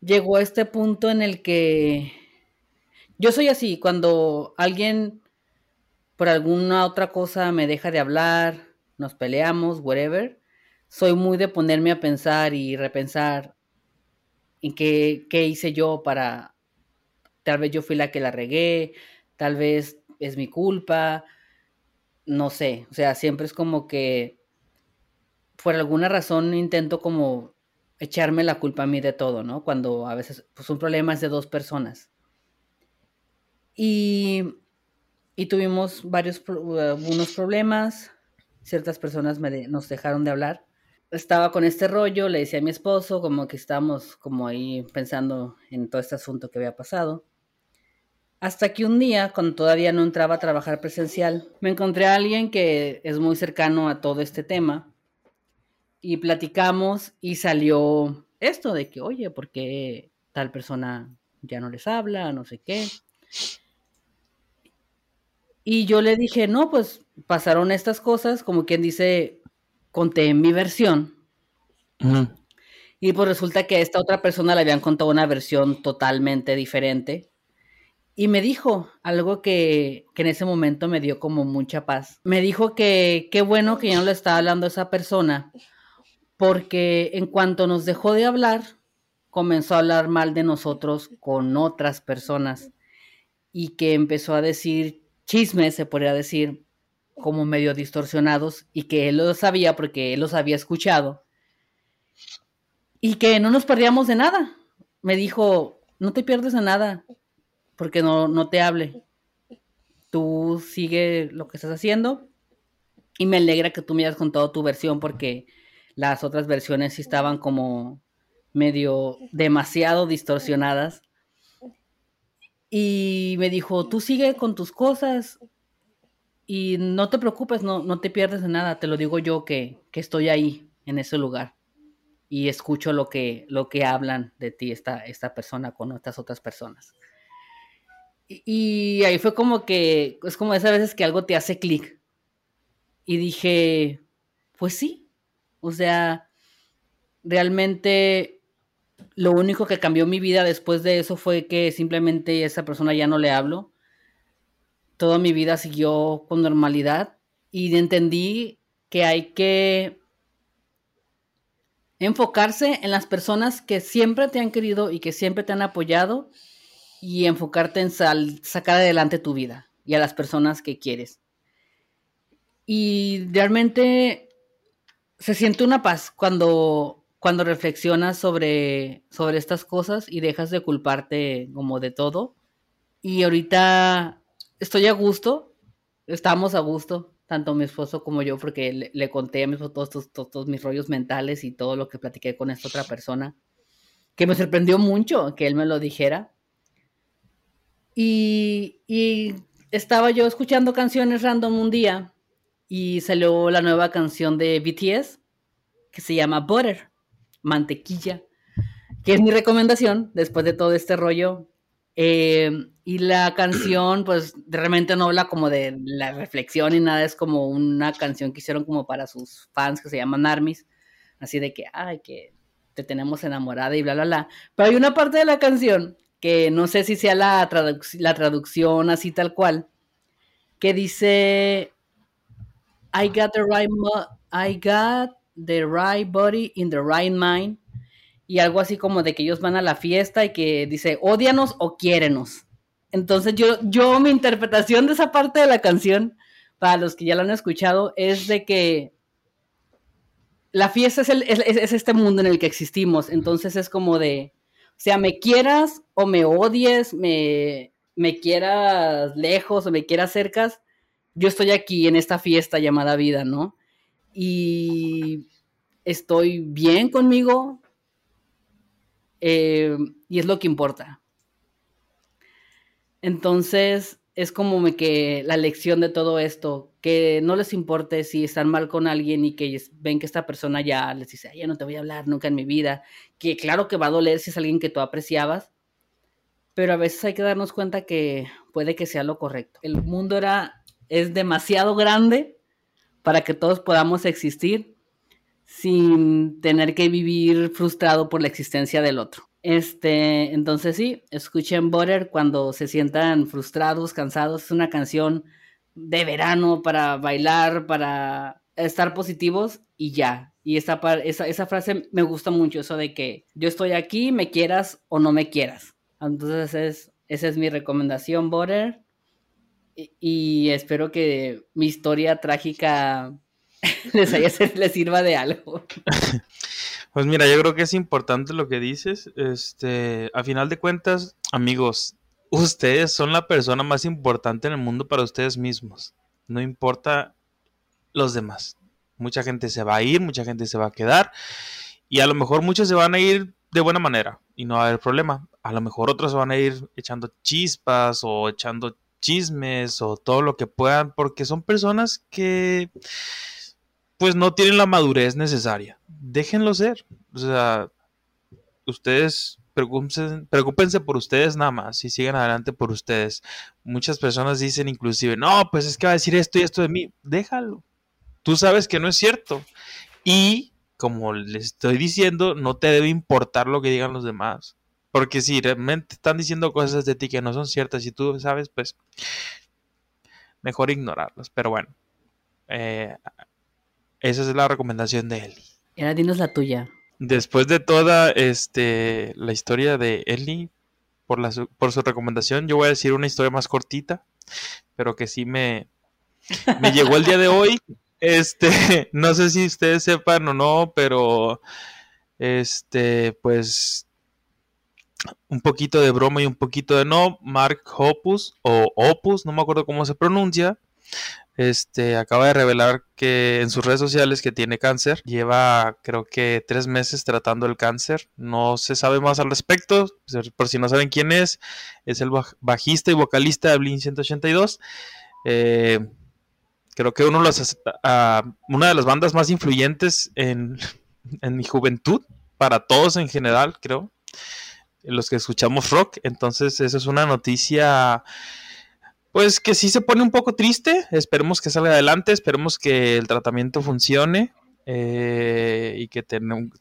llegó a este punto en el que yo soy así, cuando alguien por alguna otra cosa me deja de hablar nos peleamos, whatever, soy muy de ponerme a pensar y repensar en qué, qué hice yo para, tal vez yo fui la que la regué, tal vez es mi culpa, no sé, o sea, siempre es como que por alguna razón intento como echarme la culpa a mí de todo, ¿no? Cuando a veces pues un problema es de dos personas. Y, y tuvimos varios uh, problemas, ciertas personas nos dejaron de hablar. Estaba con este rollo, le decía a mi esposo como que estábamos como ahí pensando en todo este asunto que había pasado. Hasta que un día, cuando todavía no entraba a trabajar presencial, me encontré a alguien que es muy cercano a todo este tema y platicamos y salió esto de que, oye, ¿por qué tal persona ya no les habla? No sé qué. Y yo le dije, no, pues pasaron estas cosas, como quien dice, conté mi versión. Y pues resulta que a esta otra persona le habían contado una versión totalmente diferente. Y me dijo algo que, que, en ese momento me dio como mucha paz. Me dijo que qué bueno que ya no le estaba hablando a esa persona, porque en cuanto nos dejó de hablar, comenzó a hablar mal de nosotros con otras personas y que empezó a decir chismes, se podría decir, como medio distorsionados y que él lo sabía porque él los había escuchado y que no nos perdíamos de nada. Me dijo, no te pierdes de nada porque no, no te hable. Tú sigue lo que estás haciendo y me alegra que tú me hayas contado tu versión porque las otras versiones sí estaban como medio demasiado distorsionadas. Y me dijo, tú sigue con tus cosas y no te preocupes, no, no te pierdes de nada, te lo digo yo que, que estoy ahí, en ese lugar. Y escucho lo que, lo que hablan de ti esta, esta persona con estas otras personas. Y, y ahí fue como que, es como esas veces que algo te hace clic. Y dije, pues sí, o sea, realmente lo único que cambió mi vida después de eso fue que simplemente esa persona ya no le hablo. Toda mi vida siguió con normalidad y entendí que hay que enfocarse en las personas que siempre te han querido y que siempre te han apoyado y enfocarte en sacar adelante tu vida y a las personas que quieres. Y realmente se siente una paz cuando, cuando reflexionas sobre, sobre estas cosas y dejas de culparte como de todo. Y ahorita estoy a gusto, estamos a gusto, tanto mi esposo como yo, porque le, conté a mi esposo todos, todos, mis rollos mentales y todo lo que platiqué con esta otra persona, que me sorprendió mucho que él me lo dijera. Y, y estaba yo escuchando canciones random un día y salió la nueva canción de BTS que se llama Butter, mantequilla, que es mi recomendación después de todo este rollo. Eh, y la canción, pues realmente no habla como de la reflexión ni nada, es como una canción que hicieron como para sus fans que se llaman Armies, así de que, ay, que te tenemos enamorada y bla, bla, bla. Pero hay una parte de la canción que no sé si sea la, la traducción así tal cual, que dice, I got the right, I got the right body in the right mind. Y algo así como de que ellos van a la fiesta y que dice, odianos o quiérenos. Entonces yo, yo, mi interpretación de esa parte de la canción, para los que ya la han escuchado, es de que la fiesta es, es, este mundo en el que existimos. Entonces es como de, o sea, me quieras o me odies, me, me quieras lejos o me quieras cercas, yo estoy aquí en esta fiesta llamada vida, ¿no? Y estoy bien conmigo eh, y es lo que importa. Entonces, es como que la lección de todo esto, que no les importe si están mal con alguien y que ven que esta persona ya les dice, ya no te voy a hablar nunca en mi vida, que claro que va a doler si es alguien que tú apreciabas, pero a veces hay que darnos cuenta que puede que sea lo correcto. El mundo era es demasiado grande para que todos podamos existir sin tener que vivir frustrado por la existencia del otro. Este, entonces sí, escuchen Butter cuando se sientan frustrados, cansados. Es una canción de verano para bailar, para estar positivos y ya. Y esa, esa, frase me gusta mucho, eso de que yo estoy aquí, me quieras o no me quieras. Entonces es, esa es mi recomendación, Border. Y, espero que mi historia trágica (laughs) les, haya, les sirva de algo. (laughs) Pues mira, yo creo que es importante lo que dices. Este, a final de cuentas, amigos, ustedes son la persona más importante en el mundo para ustedes mismos. No importa los demás. Mucha gente se va a ir, mucha gente se va a quedar. Y a lo mejor muchos se van a ir de buena manera y no va a haber problema. A lo mejor otros se van a ir echando chispas o echando chismes o todo lo que puedan porque son personas que pues no tienen la madurez necesaria. Déjenlo ser. O sea, ustedes preocúpense, por ustedes nada más y sigan adelante por ustedes. Muchas personas dicen inclusive, no, pues es que va a decir esto y esto de mí. Déjalo. Tú sabes que no es cierto. Y como les estoy diciendo, no te debe importar lo que digan los demás. Porque si realmente están diciendo cosas de ti que no son ciertas y tú sabes, pues mejor ignorarlas. Pero bueno, eh, esa es la recomendación de Eli. Y ahora dinos la tuya. Después de toda este, la historia de Eli, por, la, por su recomendación, yo voy a decir una historia más cortita, pero que sí me, me llegó el día de hoy. (laughs) Este, (laughs) no sé si ustedes sepan o no, pero este, pues un poquito de broma y un poquito de no. Mark Opus o Opus, no me acuerdo cómo se pronuncia, este acaba de revelar que en sus redes sociales que tiene cáncer. Lleva creo que tres meses tratando el cáncer. No se sabe más al respecto. Por si no saben quién es, es el bajista y vocalista de Blink 182. Eh, creo que uno una de las bandas más influyentes en, (laughs) en mi juventud, para todos en general, creo. Los que escuchamos rock. Entonces, eso es una noticia pues que sí se pone un poco triste. Esperemos que salga adelante, esperemos que el tratamiento funcione eh, y que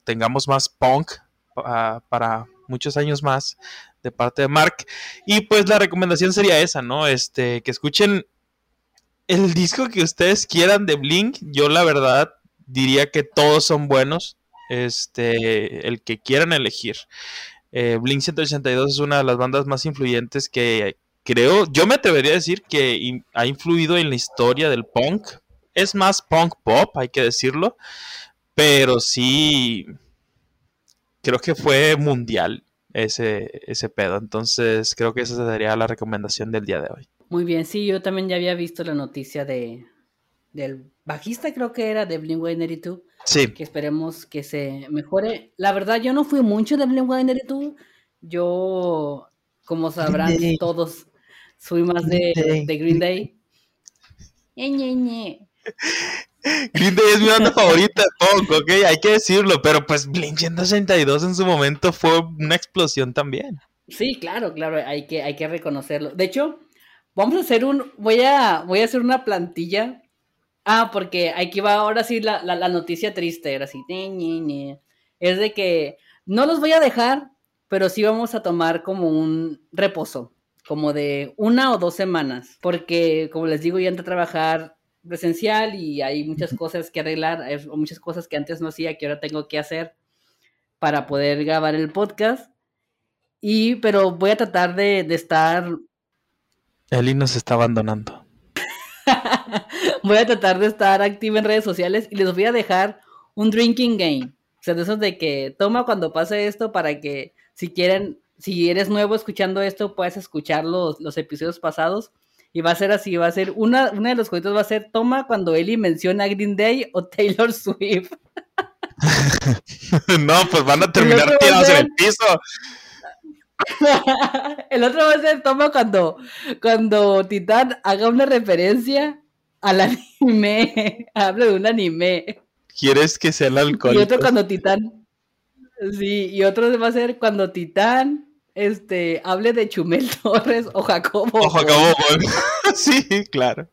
tengamos más punk para muchos años más de parte de Mark. Y pues la recomendación sería esa, ¿no? Este, que escuchen el disco que ustedes quieran de Blink. Yo la verdad diría que todos son buenos. Este, el que quieran elegir. Eh, Blink 182 es una de las bandas más influyentes que, creo, yo me atrevería a decir que ha influido en la historia del punk. Es más punk pop, hay que decirlo, pero sí, creo que fue mundial ese, ese pedo. Entonces, creo que esa sería la recomendación del día de hoy. Muy bien, sí, yo también ya había visto la noticia de del bajista, creo que era de Blink-182. Sí. Que esperemos que se mejore. La verdad, yo no fui mucho de Blink-182. Yo, como sabrán todos, soy más de, Green Day. (laughs) Green Day es mi banda favorita de punk, ok, hay que decirlo, pero pues Blink 162 en su momento fue una explosión también. Sí, claro, claro, hay que, hay que reconocerlo. De hecho, vamos a hacer un, voy a, voy a hacer una plantilla. Ah, porque aquí va ahora sí la, noticia triste, era así, es de que no los voy a dejar, pero sí vamos a tomar como un reposo como de una o dos semanas, porque como les digo, ya entré a trabajar presencial y hay muchas cosas que arreglar, o muchas cosas que antes no hacía que ahora tengo que hacer para poder grabar el podcast. Y, pero voy a tratar de, de estar... Eli nos está abandonando. Voy a tratar de estar activo en redes sociales y les voy a dejar un drinking game. O sea, de esos de que toma cuando pase esto para que si quieren si eres nuevo escuchando esto, puedes escuchar los, episodios pasados. Y va a ser así, va a ser, una, una de los jueguitos va a ser, toma cuando Eli menciona Green Day o Taylor Swift. (laughs) no, pues van a terminar tirados en el piso. (laughs) el otro va a ser, toma cuando, cuando Titán haga una referencia al anime, (laughs) habla de un anime. ¿Quieres que sea el alcohol? Y otro cuando Titán, sí, y otro va a ser cuando Titán este, hable de Chumel (laughs) Torres o Jacobo. O Jacobo, sí, claro.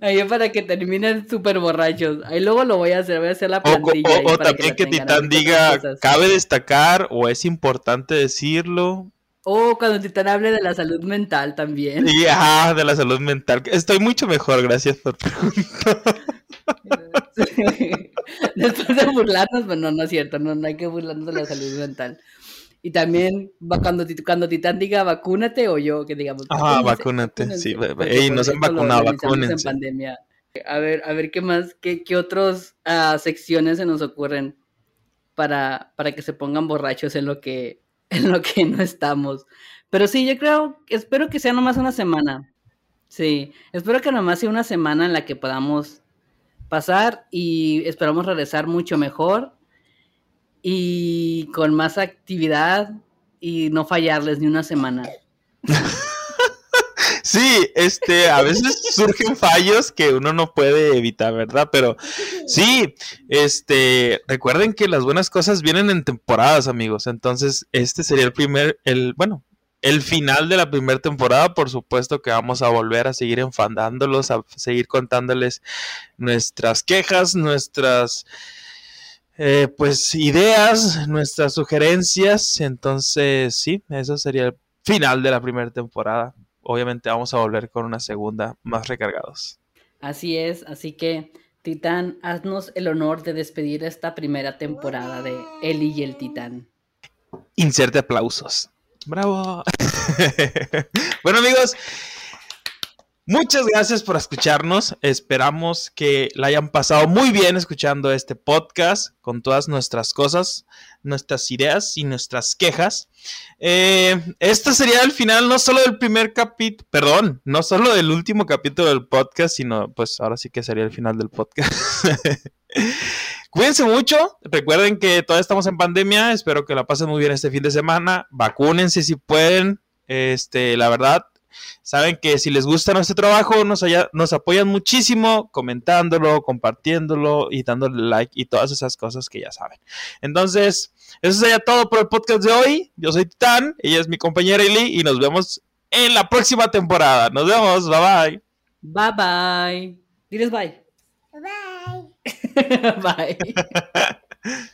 Ahí para que terminen súper borrachos. Ahí luego lo voy a hacer, voy a hacer la plantilla. O, también que, Titán diga, cabe destacar o es importante decirlo. O cuando Titán hable de la salud mental también. Sí, ajá, de la salud mental. Estoy mucho mejor, gracias por preguntar. (laughs) Después de burlarnos, pues no, no es cierto, no, no hay que burlarnos de la salud mental. Y también cuando, cuando Titán diga vacúnate o yo que digamos. Ah, vacúnate, sí. Ey, no se han vacunado, vacúnense. En pandemia. A ver, a ver qué más, qué, qué otras uh, secciones se nos ocurren para, para que se pongan borrachos en lo que, (laughs) en lo que no estamos. Pero sí, yo creo, espero que sea nomás una semana. Sí, espero que nomás sea una semana en la que podamos pasar y esperamos regresar mucho mejor y con más actividad y no fallarles ni una semana. Sí, este, a veces surgen fallos que uno no puede evitar, ¿verdad? Pero sí, este, recuerden que las buenas cosas vienen en temporadas, amigos. Entonces, este sería el primer, el, bueno, el final de la primera temporada, por supuesto que vamos a volver a seguir enfadándolos, a seguir contándoles nuestras quejas, nuestras eh, pues ideas, nuestras sugerencias. Entonces, sí, eso sería el final de la primera temporada. Obviamente vamos a volver con una segunda más recargados. Así es, así que Titán, haznos el honor de despedir esta primera temporada de Eli y el Titán. Inserte aplausos. Bravo. (laughs) bueno amigos, muchas gracias por escucharnos. Esperamos que la hayan pasado muy bien escuchando este podcast con todas nuestras cosas, nuestras ideas y nuestras quejas. Eh, este sería el final no solo del primer capítulo, perdón, no solo del último capítulo del podcast, sino pues ahora sí que sería el final del podcast. (laughs) Cuídense mucho. Recuerden que todavía estamos en pandemia. Espero que la pasen muy bien este fin de semana. Vacúnense si pueden. Este, la verdad, saben que si les gusta nuestro trabajo, nos, nos apoyan muchísimo comentándolo, compartiéndolo y dándole like y todas esas cosas que ya saben. Entonces, eso sería todo por el podcast de hoy. Yo soy Titán, ella es mi compañera Eli y nos vemos en la próxima temporada. Nos vemos, bye bye. Bye bye. Diles bye. Bye. Bye. (laughs) (laughs)